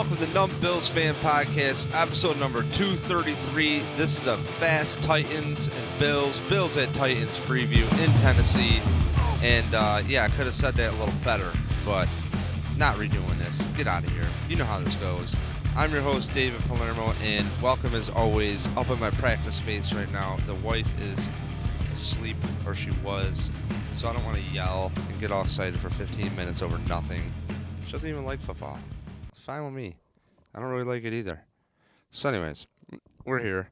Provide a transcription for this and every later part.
Welcome to the Numb Bills Fan Podcast, episode number 233. This is a fast Titans and Bills, Bills at Titans preview in Tennessee. And uh, yeah, I could have said that a little better, but not redoing this. Get out of here. You know how this goes. I'm your host, David Palermo, and welcome as always up in my practice space right now. The wife is asleep, or she was, so I don't want to yell and get all excited for 15 minutes over nothing. She doesn't even like football. Fine with me. I don't really like it either. So, anyways, we're here.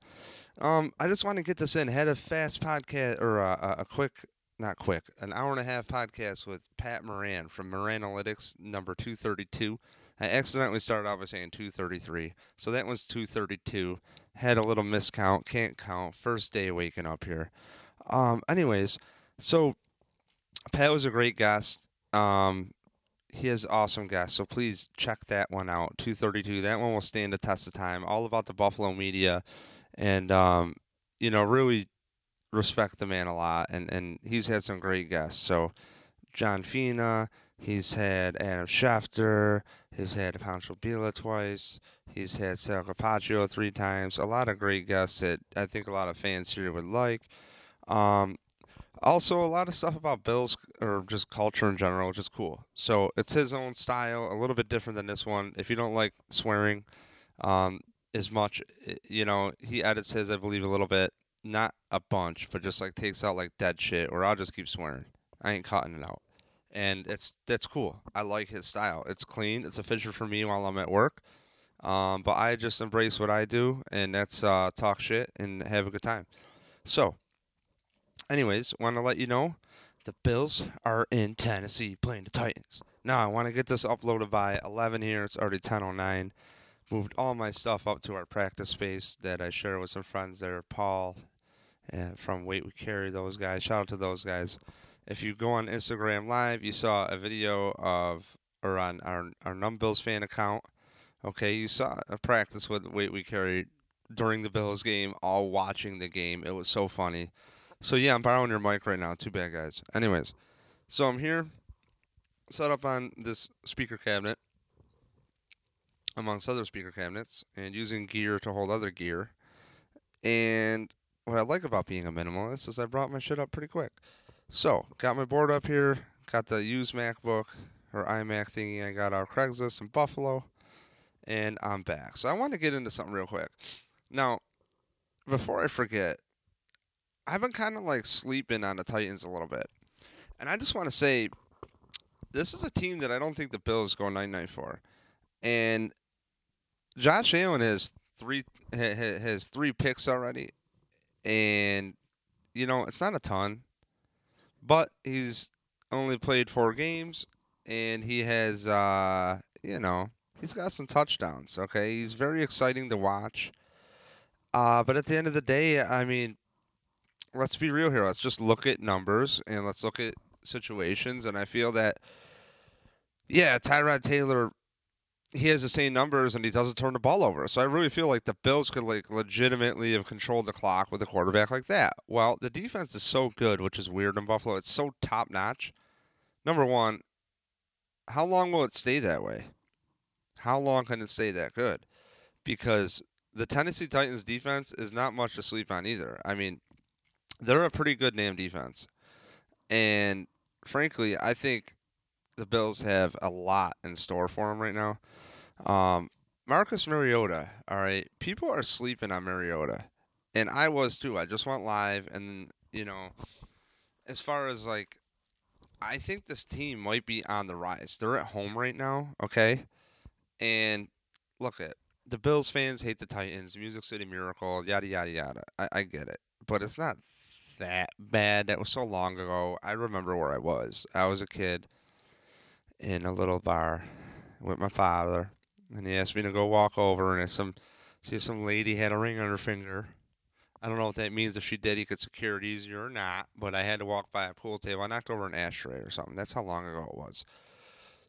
Um, I just want to get this in. Had a fast podcast or uh, a quick, not quick, an hour and a half podcast with Pat Moran from Moran Analytics, number 232. I accidentally started off by saying 233, so that was 232. Had a little miscount, can't count. First day waking up here. Um, anyways, so Pat was a great guest. Um, he has awesome guests, so please check that one out. 232. That one will stand the test of time. All about the Buffalo media, and um, you know, really respect the man a lot. And and he's had some great guests. So John Fina. He's had Adam Schefter. He's had Pancho Villa twice. He's had Sal Capaccio three times. A lot of great guests that I think a lot of fans here would like. Um, also, a lot of stuff about Bills or just culture in general, which is cool. So it's his own style, a little bit different than this one. If you don't like swearing um, as much, you know, he edits his, I believe, a little bit. Not a bunch, but just like takes out like dead shit, or I'll just keep swearing. I ain't cutting it out and it's that's cool. I like his style. It's clean. It's efficient for me while I'm at work. Um, but I just embrace what I do, and that's uh, talk shit and have a good time. So, anyways, want to let you know the Bills are in Tennessee playing the Titans. Now, I want to get this uploaded by 11 here. It's already 10:09. Moved all my stuff up to our practice space that I share with some friends there. Paul from Weight We Carry, those guys. Shout out to those guys. If you go on Instagram Live, you saw a video of, or on our, our Numb Bills fan account, okay, you saw a practice with weight we Carry during the Bills game, all watching the game. It was so funny. So, yeah, I'm borrowing your mic right now. Too bad, guys. Anyways, so I'm here, set up on this speaker cabinet, amongst other speaker cabinets, and using gear to hold other gear. And what I like about being a minimalist is I brought my shit up pretty quick. So, got my board up here, got the used MacBook or iMac thingy I got out Craigslist in Buffalo, and I'm back. So, I want to get into something real quick. Now, before I forget, I've been kind of like sleeping on the Titans a little bit. And I just want to say, this is a team that I don't think the Bills go 9 9 for. And Josh Allen has three has three picks already, and you know it's not a ton but he's only played four games, and he has, uh, you know, he's got some touchdowns. Okay, he's very exciting to watch. Uh, but at the end of the day, I mean, let's be real here. Let's just look at numbers and let's look at situations. And I feel that, yeah, Tyrod Taylor he has the same numbers and he doesn't turn the ball over. So I really feel like the Bills could like legitimately have controlled the clock with a quarterback like that. Well, the defense is so good, which is weird in Buffalo. It's so top notch. Number one, how long will it stay that way? How long can it stay that good? Because the Tennessee Titans defense is not much to sleep on either. I mean, they're a pretty good name defense. And frankly, I think the Bills have a lot in store for them right now. Um, Marcus Mariota, all right, people are sleeping on Mariota, and I was too. I just went live, and you know, as far as like, I think this team might be on the rise. They're at home right now, okay, and look at the Bills fans hate the Titans, Music City Miracle, yada yada yada. I, I get it, but it's not that bad. That was so long ago. I remember where I was. I was a kid in a little bar with my father, and he asked me to go walk over, and some see some lady had a ring on her finger. I don't know what that means. If she did, he could secure it easier or not. But I had to walk by a pool table. I knocked over an ashtray or something. That's how long ago it was.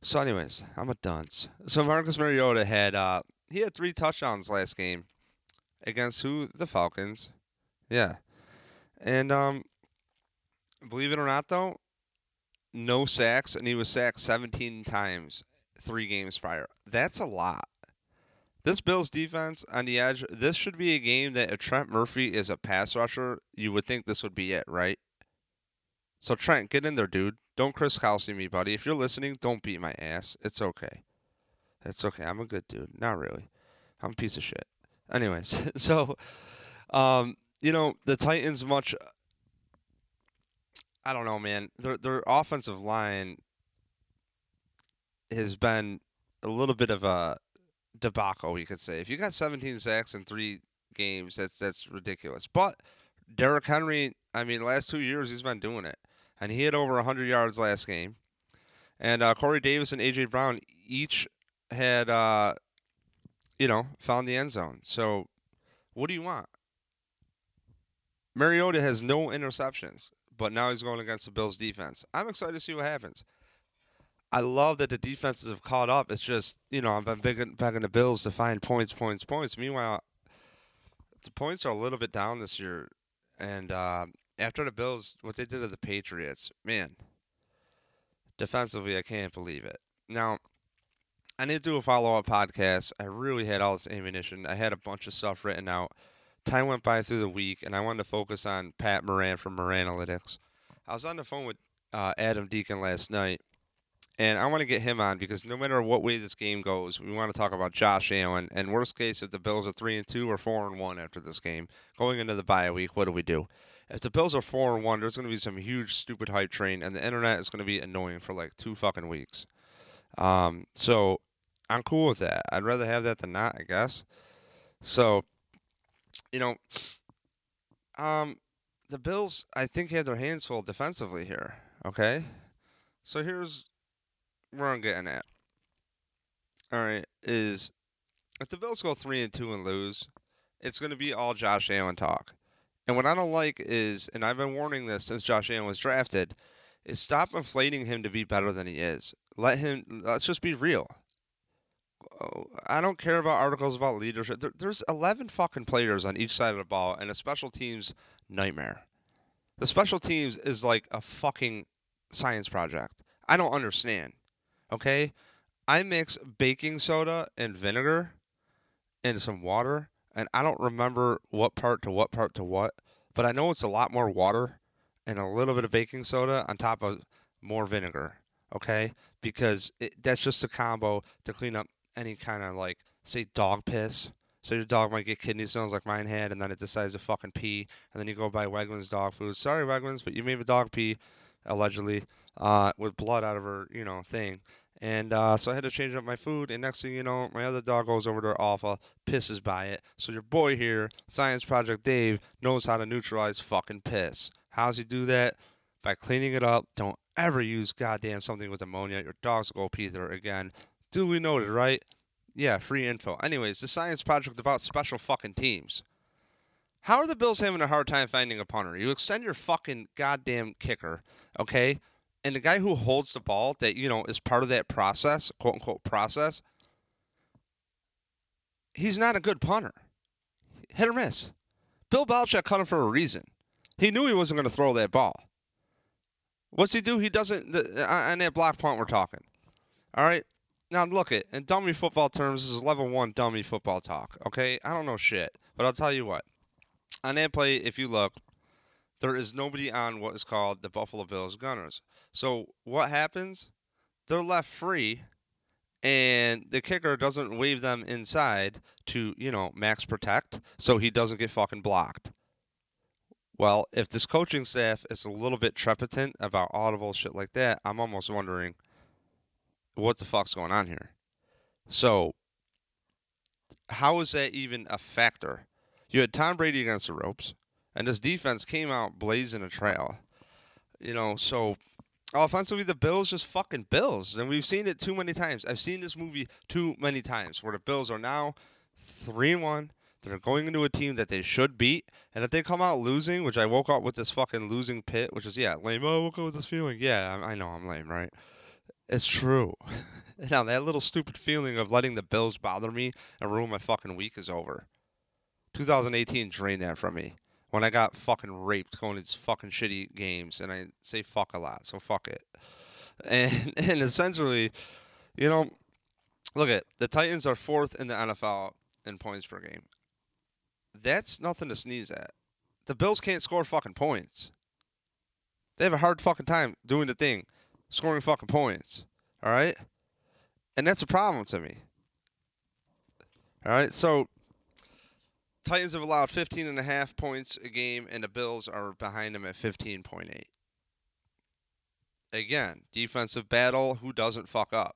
So, anyways, I'm a dunce. So Marcus Mariota had uh, he had three touchdowns last game against who? The Falcons. Yeah, and um, believe it or not, though, no sacks, and he was sacked 17 times three games prior. That's a lot. This Bills defense on the edge, this should be a game that if Trent Murphy is a pass rusher, you would think this would be it, right? So Trent, get in there, dude. Don't Chris Kelsay me, buddy. If you're listening, don't beat my ass. It's okay. It's okay. I'm a good dude. Not really. I'm a piece of shit. Anyways, so um, you know, the Titans much I don't know, man. Their their offensive line has been a little bit of a debacle, you could say. If you got 17 sacks in three games, that's that's ridiculous. But Derrick Henry, I mean, last two years he's been doing it, and he had over 100 yards last game. And uh, Corey Davis and AJ Brown each had, uh, you know, found the end zone. So, what do you want? Mariota has no interceptions, but now he's going against the Bills defense. I'm excited to see what happens. I love that the defenses have caught up. It's just, you know, I've been begging, begging the Bills to find points, points, points. Meanwhile, the points are a little bit down this year. And uh, after the Bills, what they did to the Patriots, man, defensively, I can't believe it. Now, I need to do a follow up podcast. I really had all this ammunition. I had a bunch of stuff written out. Time went by through the week, and I wanted to focus on Pat Moran from Moranalytics. I was on the phone with uh, Adam Deacon last night, and I want to get him on because no matter what way this game goes, we want to talk about Josh Allen. And worst case, if the Bills are three and two or four and one after this game, going into the bye week, what do we do? If the Bills are four and one, there's going to be some huge stupid hype train, and the internet is going to be annoying for like two fucking weeks. Um, so I'm cool with that. I'd rather have that than not, I guess. So, you know, um, the Bills, I think, have their hands full defensively here. Okay, so here's where I'm getting at. All right, is if the Bills go three and two and lose, it's going to be all Josh Allen talk. And what I don't like is, and I've been warning this since Josh Allen was drafted, is stop inflating him to be better than he is. Let him. Let's just be real. I don't care about articles about leadership. There, there's 11 fucking players on each side of the ball, and a special teams nightmare. The special teams is like a fucking science project. I don't understand. Okay? I mix baking soda and vinegar into some water, and I don't remember what part to what part to what, but I know it's a lot more water and a little bit of baking soda on top of more vinegar. Okay? Because it, that's just a combo to clean up any kind of like, say, dog piss. So your dog might get kidney stones like mine had, and then it decides to fucking pee, and then you go buy Wegmans dog food. Sorry, Wegmans, but you made a dog pee, allegedly, uh, with blood out of her, you know, thing. And uh, so I had to change up my food. And next thing you know, my other dog goes over to her Alpha, pisses by it. So your boy here, Science Project Dave, knows how to neutralize fucking piss. How's he do that? By cleaning it up. Don't ever use goddamn something with ammonia. Your dogs will go pee there again. Duly noted, right? Yeah, free info. Anyways, the Science Project about special fucking teams. How are the Bills having a hard time finding a punter? You extend your fucking goddamn kicker, okay? and the guy who holds the ball that you know is part of that process, quote unquote process, he's not a good punter. Hit or miss. Bill Belichick cut him for a reason. He knew he wasn't going to throw that ball. What's he do? He doesn't. Uh, on that block punt, we're talking. All right. Now look it in dummy football terms. This is level one dummy football talk. Okay, I don't know shit, but I'll tell you what. On that play, if you look, there is nobody on what is called the Buffalo Bills Gunners. So what happens? They're left free, and the kicker doesn't wave them inside to, you know, max protect so he doesn't get fucking blocked. Well, if this coaching staff is a little bit trepidant about audible shit like that, I'm almost wondering what the fuck's going on here. So, how is that even a factor? You had Tom Brady against the ropes, and this defense came out blazing a trail. You know, so offensively, the Bills just fucking Bills, and we've seen it too many times. I've seen this movie too many times where the Bills are now three and one. They're going into a team that they should beat, and if they come out losing, which I woke up with this fucking losing pit, which is yeah lame. Oh, I woke up with this feeling. Yeah, I, I know I'm lame, right? It's true. now that little stupid feeling of letting the Bills bother me and ruin my fucking week is over. 2018 drained that from me when I got fucking raped going to these fucking shitty games, and I say fuck a lot, so fuck it. And and essentially, you know, look at the Titans are fourth in the NFL in points per game. That's nothing to sneeze at. The Bills can't score fucking points. They have a hard fucking time doing the thing, scoring fucking points. All right? And that's a problem to me. All right? So Titans have allowed 15 and a half points a game and the Bills are behind them at 15.8. Again, defensive battle, who doesn't fuck up?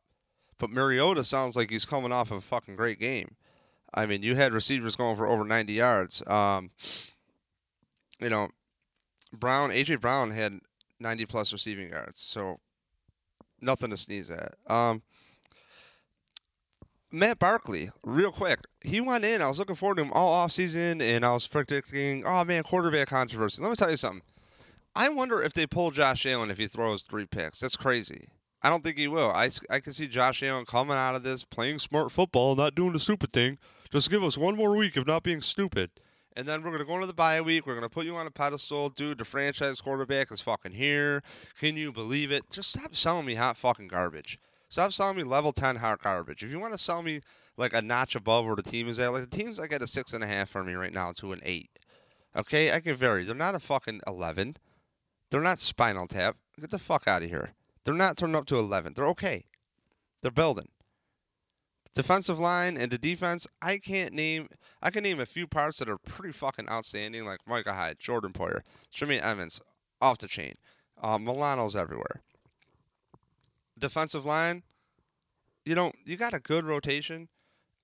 But Mariota sounds like he's coming off of a fucking great game. I mean, you had receivers going for over 90 yards. Um, you know, Brown, AJ Brown had 90 plus receiving yards, so nothing to sneeze at. Um, Matt Barkley, real quick, he went in. I was looking forward to him all offseason, and I was predicting, oh man, quarterback controversy. Let me tell you something. I wonder if they pull Josh Allen if he throws three picks. That's crazy. I don't think he will. I, I can see Josh Allen coming out of this, playing smart football, not doing the stupid thing. Just give us one more week of not being stupid. And then we're going to go into the bye week. We're going to put you on a pedestal. Dude, the franchise quarterback is fucking here. Can you believe it? Just stop selling me hot fucking garbage. Stop selling me level 10 hot garbage. If you want to sell me like a notch above where the team is at, like the team's like at a 6.5 for me right now to an 8. Okay? I can vary. They're not a fucking 11. They're not spinal tap. Get the fuck out of here. They're not turned up to 11. They're okay. They're building. Defensive line and the defense, I can't name. I can name a few parts that are pretty fucking outstanding, like Micah Hyde, Jordan Poyer, Jimmy Evans, off the chain. Uh, Milano's everywhere. Defensive line, you know, you got a good rotation.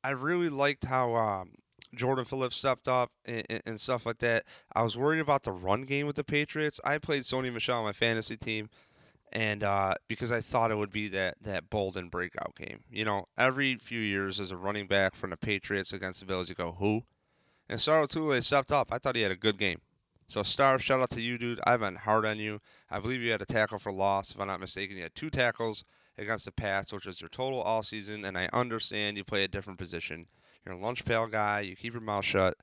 I really liked how um, Jordan Phillips stepped up and, and, and, stuff like that. I was worried about the run game with the Patriots. I played Sony Michel on my fantasy team and uh, because I thought it would be that that bold and breakout game. You know, every few years as a running back from the Patriots against the Bills, you go who? And Star Tule stepped up. I thought he had a good game. So Star, shout out to you, dude. I've been hard on you. I believe you had a tackle for loss, if I'm not mistaken. You had two tackles against the Pats, which was your total all season. And I understand you play a different position. You're a lunch pail guy. You keep your mouth shut.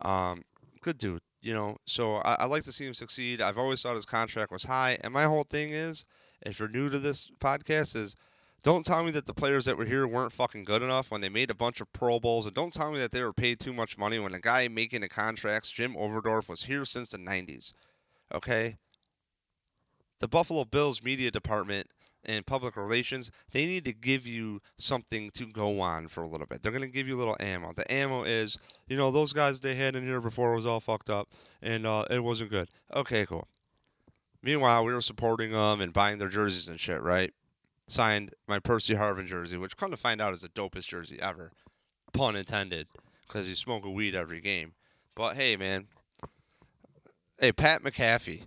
Um, good dude you know, so I, I, like to see him succeed. I've always thought his contract was high, and my whole thing is, if you're new to this podcast, is don't tell me that the players that were here weren't fucking good enough when they made a bunch of Pro Bowls, and don't tell me that they were paid too much money when the guy making the contracts, Jim Overdorf, was here since the '90s. Okay, the Buffalo Bills media department and public relations, they need to give you something to go on for a little bit. They're going to give you a little ammo. The ammo is, you know, those guys they had in here before was all fucked up and uh, it wasn't good. Okay, cool. Meanwhile, we were supporting them and buying their jerseys and shit, right? Signed my Percy Harvin jersey, which come to find out is the dopest jersey ever. Pun intended, because he's smoking weed every game. But hey, man. Hey, Pat McAfee.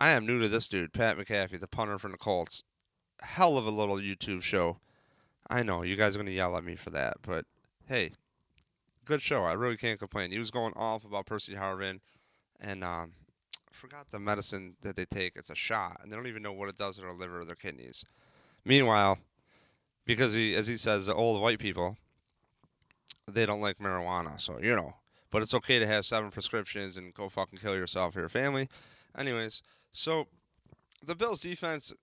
I am new to this dude, Pat McAfee, the punter from the Colts. Hell of a little YouTube show. I know you guys are gonna yell at me for that, but hey, good show. I really can't complain. He was going off about Percy Harvin, and um, forgot the medicine that they take. It's a shot, and they don't even know what it does to their liver or their kidneys. Meanwhile, because he, as he says, the old white people, they don't like marijuana, so you know. But it's okay to have seven prescriptions and go fucking kill yourself or your family. Anyways, so the Bills defense,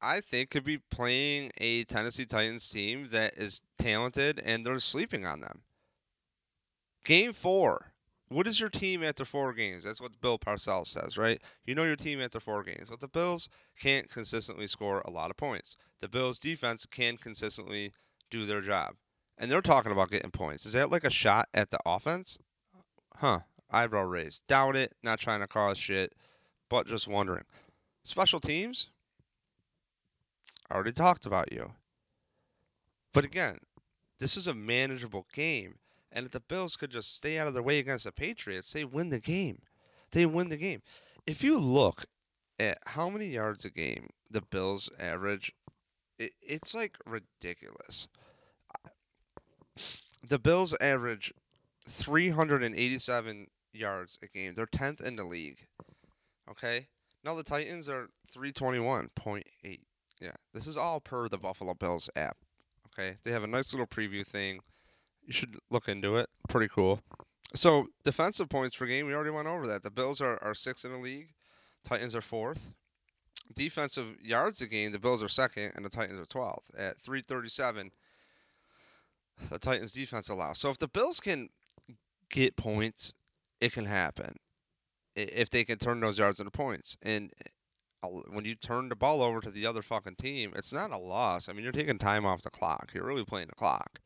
I think, could be playing a Tennessee Titans team that is talented and they're sleeping on them. Game four. What is your team after four games? That's what Bill Parcells says, right? You know your team after four games. But the Bills can't consistently score a lot of points. The Bills defense can consistently do their job. And they're talking about getting points. Is that like a shot at the offense? Huh. Eyebrow raised. Doubt it. Not trying to cause shit but just wondering. Special teams, I already talked about you. But again, this is a manageable game. And if the Bills could just stay out of their way against the Patriots, they win the game. They win the game. If you look at how many yards a game the Bills average, it, it's like ridiculous. The Bills average 387 yards a game. They're 10th in the league. Okay. Now the Titans are 321.8. Yeah. This is all per the Buffalo Bills app. Okay. They have a nice little preview thing. You should look into it. Pretty cool. So defensive points per game, we already went over that. The Bills are, are sixth in the league. Titans are fourth. Defensive yards a game, the Bills are second, and the Titans are twelfth at 337 the Titans defense allows. So if the Bills can get points, it can happen. If they can turn those yards into points. And uh, when you turn the ball over to the other fucking team, it's not a loss. I mean, you're taking time off the clock. You're really playing the clock.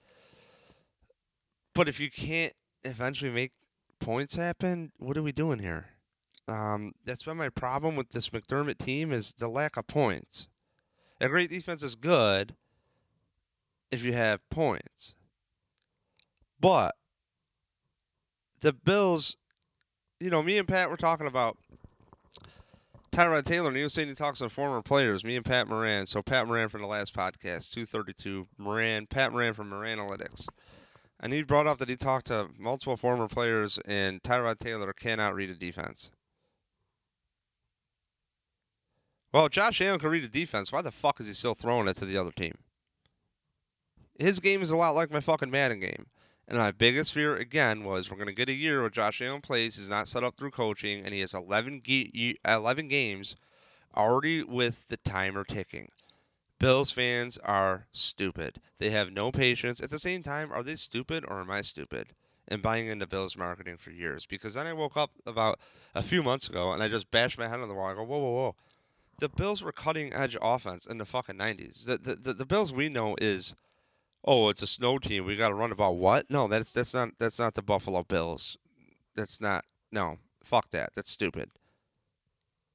But if you can't eventually make points happen, what are we doing here? Um, that's been my problem with this McDermott team is the lack of points. A great defense is good if you have points. But the Bills, you know, me and Pat were talking about Tyrod Taylor, and he was saying he talks to former players, me and Pat Moran. So Pat Moran from the last podcast, 232, Moran, Pat Moran from Moran Analytics. And he brought up that he talked to multiple former players, and Tyrod Taylor cannot read a defense. Well, Josh Allen can read a defense. Why the fuck is he still throwing it to the other team? His game is a lot like my fucking Madden game. And my biggest fear, again, was we're going to get a year where Josh Allen plays. He's not set up through coaching, and he has 11, ge- 11 games already with the timer ticking. Bills fans are stupid. They have no patience. At the same time, are they stupid or am I stupid? And buying into Bills marketing for years. Because then I woke up about a few months ago and I just bashed my head on the wall. I go, whoa, whoa, whoa. The Bills were cutting edge offense in the fucking 90s. The, the, the, the Bills we know is, oh, it's a snow team. We got to run about what? No, that's that's not that's not the Buffalo Bills. That's not no. Fuck that. That's stupid.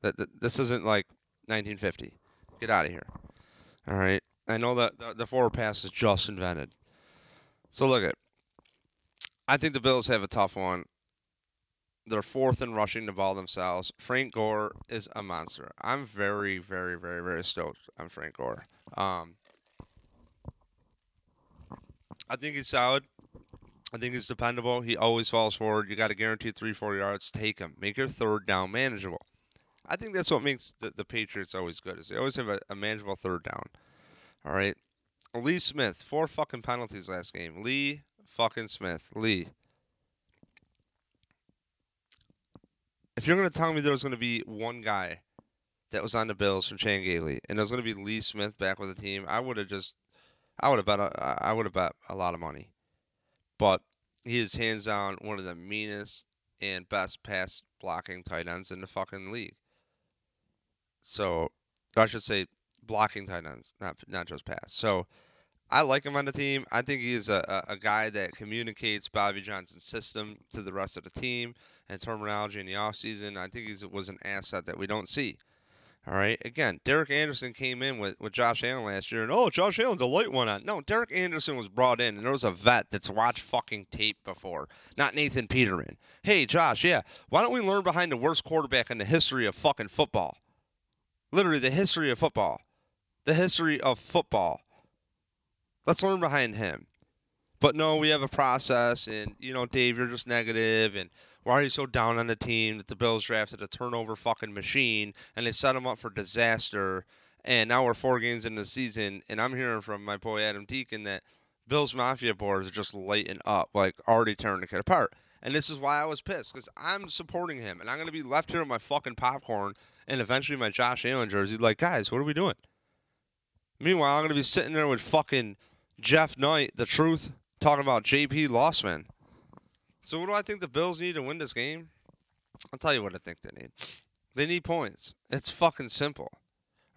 That, that this isn't like 1950. Get out of here. All right. I know that the, the forward pass is just invented. So look at. I think the Bills have a tough one. They're fourth in rushing the ball themselves. Frank Gore is a monster. I'm very, very, very, very stoked on Frank Gore. Um, I think he's solid. I think he's dependable. He always falls forward. You got to guarantee three, four yards. Take him. Make your third down manageable. I think that's what makes the, the Patriots always good. Is they always have a, a manageable third down. All right. Lee Smith, four fucking penalties last game. Lee fucking Smith. Lee. If you're going to tell me there was going to be one guy that was on the Bills from Chan Gailey, and it was going to be Lee Smith back with the team, I would have just, I would have bet, uh, a, I would have bet a lot of money. But he is hands down one of the meanest and best pass blocking tight ends in the fucking league. So I should say blocking tight ends, not not just pass. So I like him on the team. I think he's a, a, a guy that communicates Bobby Johnson's system to the rest of the team and terminology in the offseason. I think he was an asset that we don't see. All right. Again, Derek Anderson came in with, with Josh Allen last year, and oh, Josh Allen's a light one on. No, Derek Anderson was brought in, and there was a vet that's watched fucking tape before, not Nathan Peterman. Hey, Josh, yeah, why don't we learn behind the worst quarterback in the history of fucking football? Literally, the history of football. The history of football. Let's learn behind him. But no, we have a process, and, you know, Dave, you're just negative, and why are you so down on the team that the Bills drafted a turnover fucking machine and they set them up for disaster? And now we're four games into the season, and I'm hearing from my boy Adam Deacon that Bills Mafia boards are just lighting up, like already tearing the kid apart. And this is why I was pissed because I'm supporting him, and I'm gonna be left here with my fucking popcorn and eventually my Josh Allen jersey. Like, guys, what are we doing? Meanwhile, I'm gonna be sitting there with fucking Jeff Knight, the truth, talking about JP Losman. So what do I think the Bills need to win this game? I'll tell you what I think they need. They need points. It's fucking simple.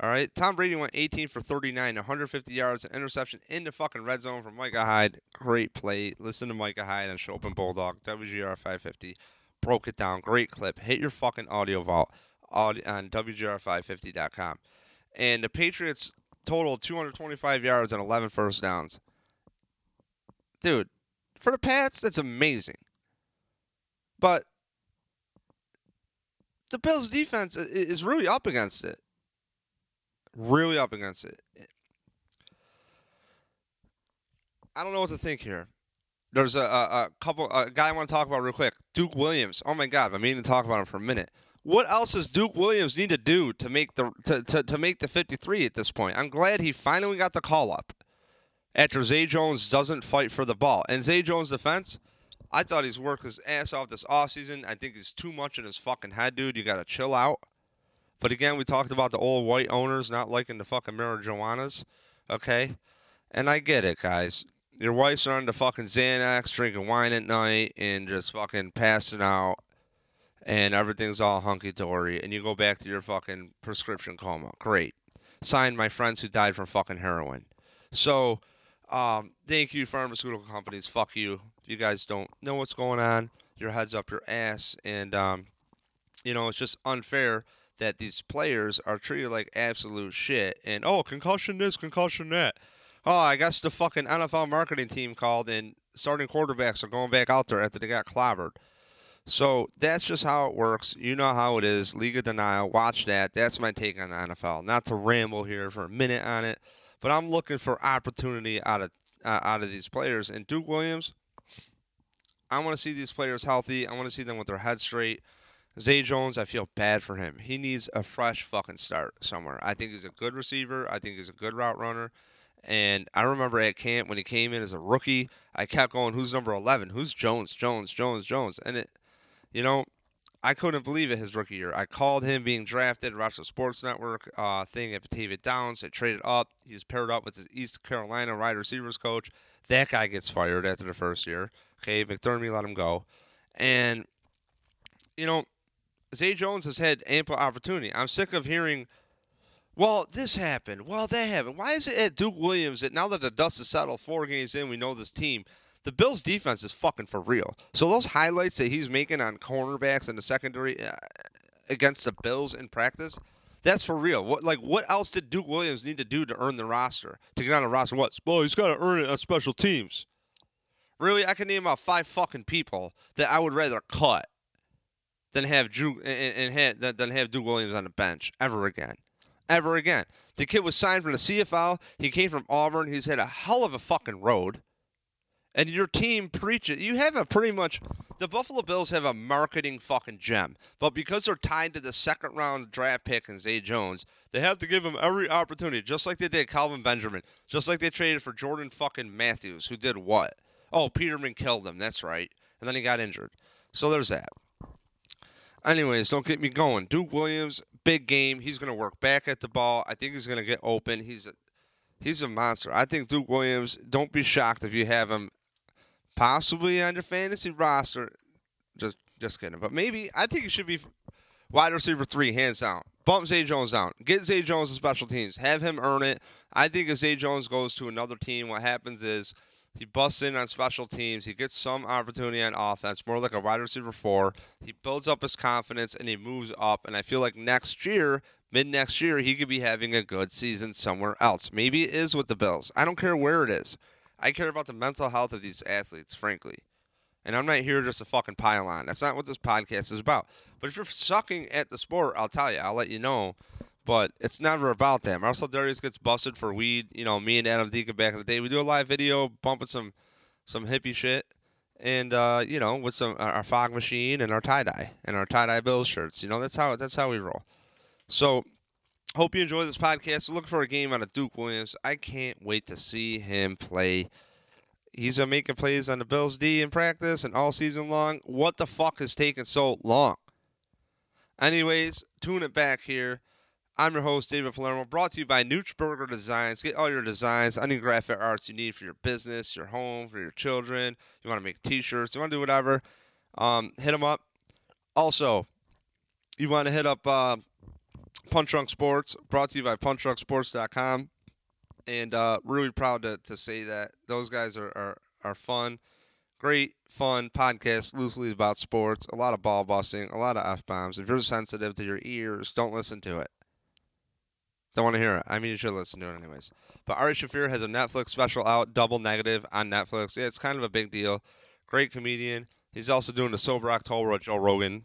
All right. Tom Brady went 18 for 39, 150 yards, an interception in the fucking red zone from Micah Hyde. Great play. Listen to Micah Hyde on Schopp and Bulldog, WGR 550. Broke it down. Great clip. Hit your fucking audio vault on WGR550.com. And the Patriots total 225 yards and 11 first downs. Dude, for the Pats, that's amazing. But the Bills' defense is really up against it. Really up against it. I don't know what to think here. There's a, a, a couple a guy I want to talk about real quick. Duke Williams. Oh my God, I'm meaning to talk about him for a minute. What else does Duke Williams need to do to make the to, to, to make the 53 at this point? I'm glad he finally got the call up after Zay Jones doesn't fight for the ball. And Zay Jones' defense, I thought he's worked his ass off this offseason. I think he's too much in his fucking head, dude. You got to chill out. But again, we talked about the old white owners not liking the fucking marijuanas. Okay? And I get it, guys. your wife's on the fucking Xanax, drinking wine at night, and just fucking passing out, and everything's all hunky dory, and you go back to your fucking prescription coma. Great. Signed my friends who died from fucking heroin. So, um, thank you, pharmaceutical companies. Fuck you. If you guys don't know what's going on, your head's up your ass, and um, you know it's just unfair that these players are treated like absolute shit. And oh, concussion this, concussion that. Oh, I guess the fucking NFL marketing team called and starting quarterbacks are going back out there after they got clobbered. So that's just how it works. You know how it is. League of Denial. Watch that. That's my take on the NFL. Not to ramble here for a minute on it, but I'm looking for opportunity out of uh, out of these players. And Duke Williams, I want to see these players healthy. I want to see them with their head straight. Zay Jones, I feel bad for him. He needs a fresh fucking start somewhere. I think he's a good receiver. I think he's a good route runner. And I remember at camp when he came in as a rookie, I kept going, "Who's number 11? Who's Jones? Jones? Jones? Jones?" And it, you know, I couldn't believe it his rookie year. I called him being drafted, watched the Sports Network uh, thing at Batavia Downs. They traded up. He's paired up with his East Carolina wide receivers coach. That guy gets fired after the first year. Okay, McDermott let him go. And, you know, Zay Jones has had ample opportunity. I'm sick of hearing, well, this happened. Well, that happened. Why is it at Duke Williams that now that the dust is settled, four games in, we know this team, the Bills' defense is fucking for real. So those highlights that he's making on cornerbacks in the secondary uh, against the Bills in practice, that's for real. What like what else did Duke Williams need to do to earn the roster? To get on the roster? What? Well, he's got to earn it on special teams. Really, I can name out five fucking people that I would rather cut than have Drew and, and than have Duke Williams on the bench ever again, ever again. The kid was signed from the CFL. He came from Auburn. He's had a hell of a fucking road, and your team preaches. You have a pretty much. The Buffalo Bills have a marketing fucking gem, but because they're tied to the second round draft pick and Zay Jones, they have to give him every opportunity, just like they did Kelvin Benjamin, just like they traded for Jordan fucking Matthews, who did what? Oh, Peterman killed him. That's right, and then he got injured. So there's that. Anyways, don't get me going. Duke Williams, big game. He's to work back at the ball. I think he's to get open. He's a he's a monster. I think Duke Williams. Don't be shocked if you have him possibly on your fantasy roster. Just just kidding, but maybe I think it should be wide receiver three, hands down. Bump Zay Jones down. Get Zay Jones to special teams. Have him earn it. I think if Zay Jones goes to another team, what happens is he busts in on special teams. He gets some opportunity on offense, more like a wide receiver four. He builds up his confidence and he moves up. And I feel like next year, mid next year, he could be having a good season somewhere else. Maybe it is with the Bills. I don't care where it is. I care about the mental health of these athletes, frankly. And I'm not here just to fucking pile on. That's not what this podcast is about. But if you're sucking at the sport, I'll tell you. I'll let you know but it's never about that. Marcell Dareus gets busted for weed. You know, me and Adam Deacon back in the day, we do a live video bumping some some hippie shit, and uh, you know, with some our fog machine and our tie dye and our tie dye bill shirts. You know, that's how that's how we roll. So, hope you enjoy this podcast. Look for a game out of Duke Williams. I can't wait to see him play. He's uh, making plays on the Bills D in practice and all season long. What the fuck has taken so long? Anyways, tune it back here. I'm your host, David Palermo, brought to you by Noochburger Designs. Get all your designs, any graphic arts you need for your business, your home, for your children. You want to make t shirts, you want to do whatever, um, hit them up. Also, you want to hit up uh, Punch Drunk Sports, brought to you by punchdrunksports.com. And uh, really proud to, to say that those guys are, are, are fun. Great, fun podcast, loosely about sports. A lot of ball busting, a lot of F bombs. If you're sensitive to your ears, don't listen to it. Don't want to hear it. I mean, you should listen to it anyways. But Ari Shaffir has a Netflix special out, Double Negative, on Netflix. Yeah, it's kind of a big deal. Great comedian. He's also doing the Sober October with Joe Rogan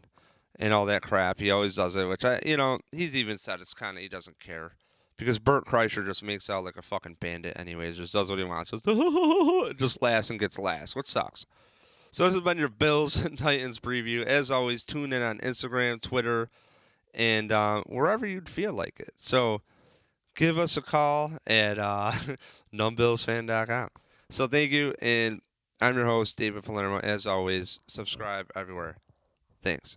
and all that crap. He always does it, which I, you know, he's even said it's kind of he doesn't care because Bert Kreischer just makes out like a fucking bandit. Anyways, just does what he wants, just just laughs and gets laughs, which sucks. So this has been your Bills and Titans preview. As always, tune in on Instagram, Twitter, and uh, wherever you'd feel like it. So give us a call at uh, numbbillsfan.com. So thank you, and I'm your host, David Palermo. As always, subscribe everywhere. Thanks.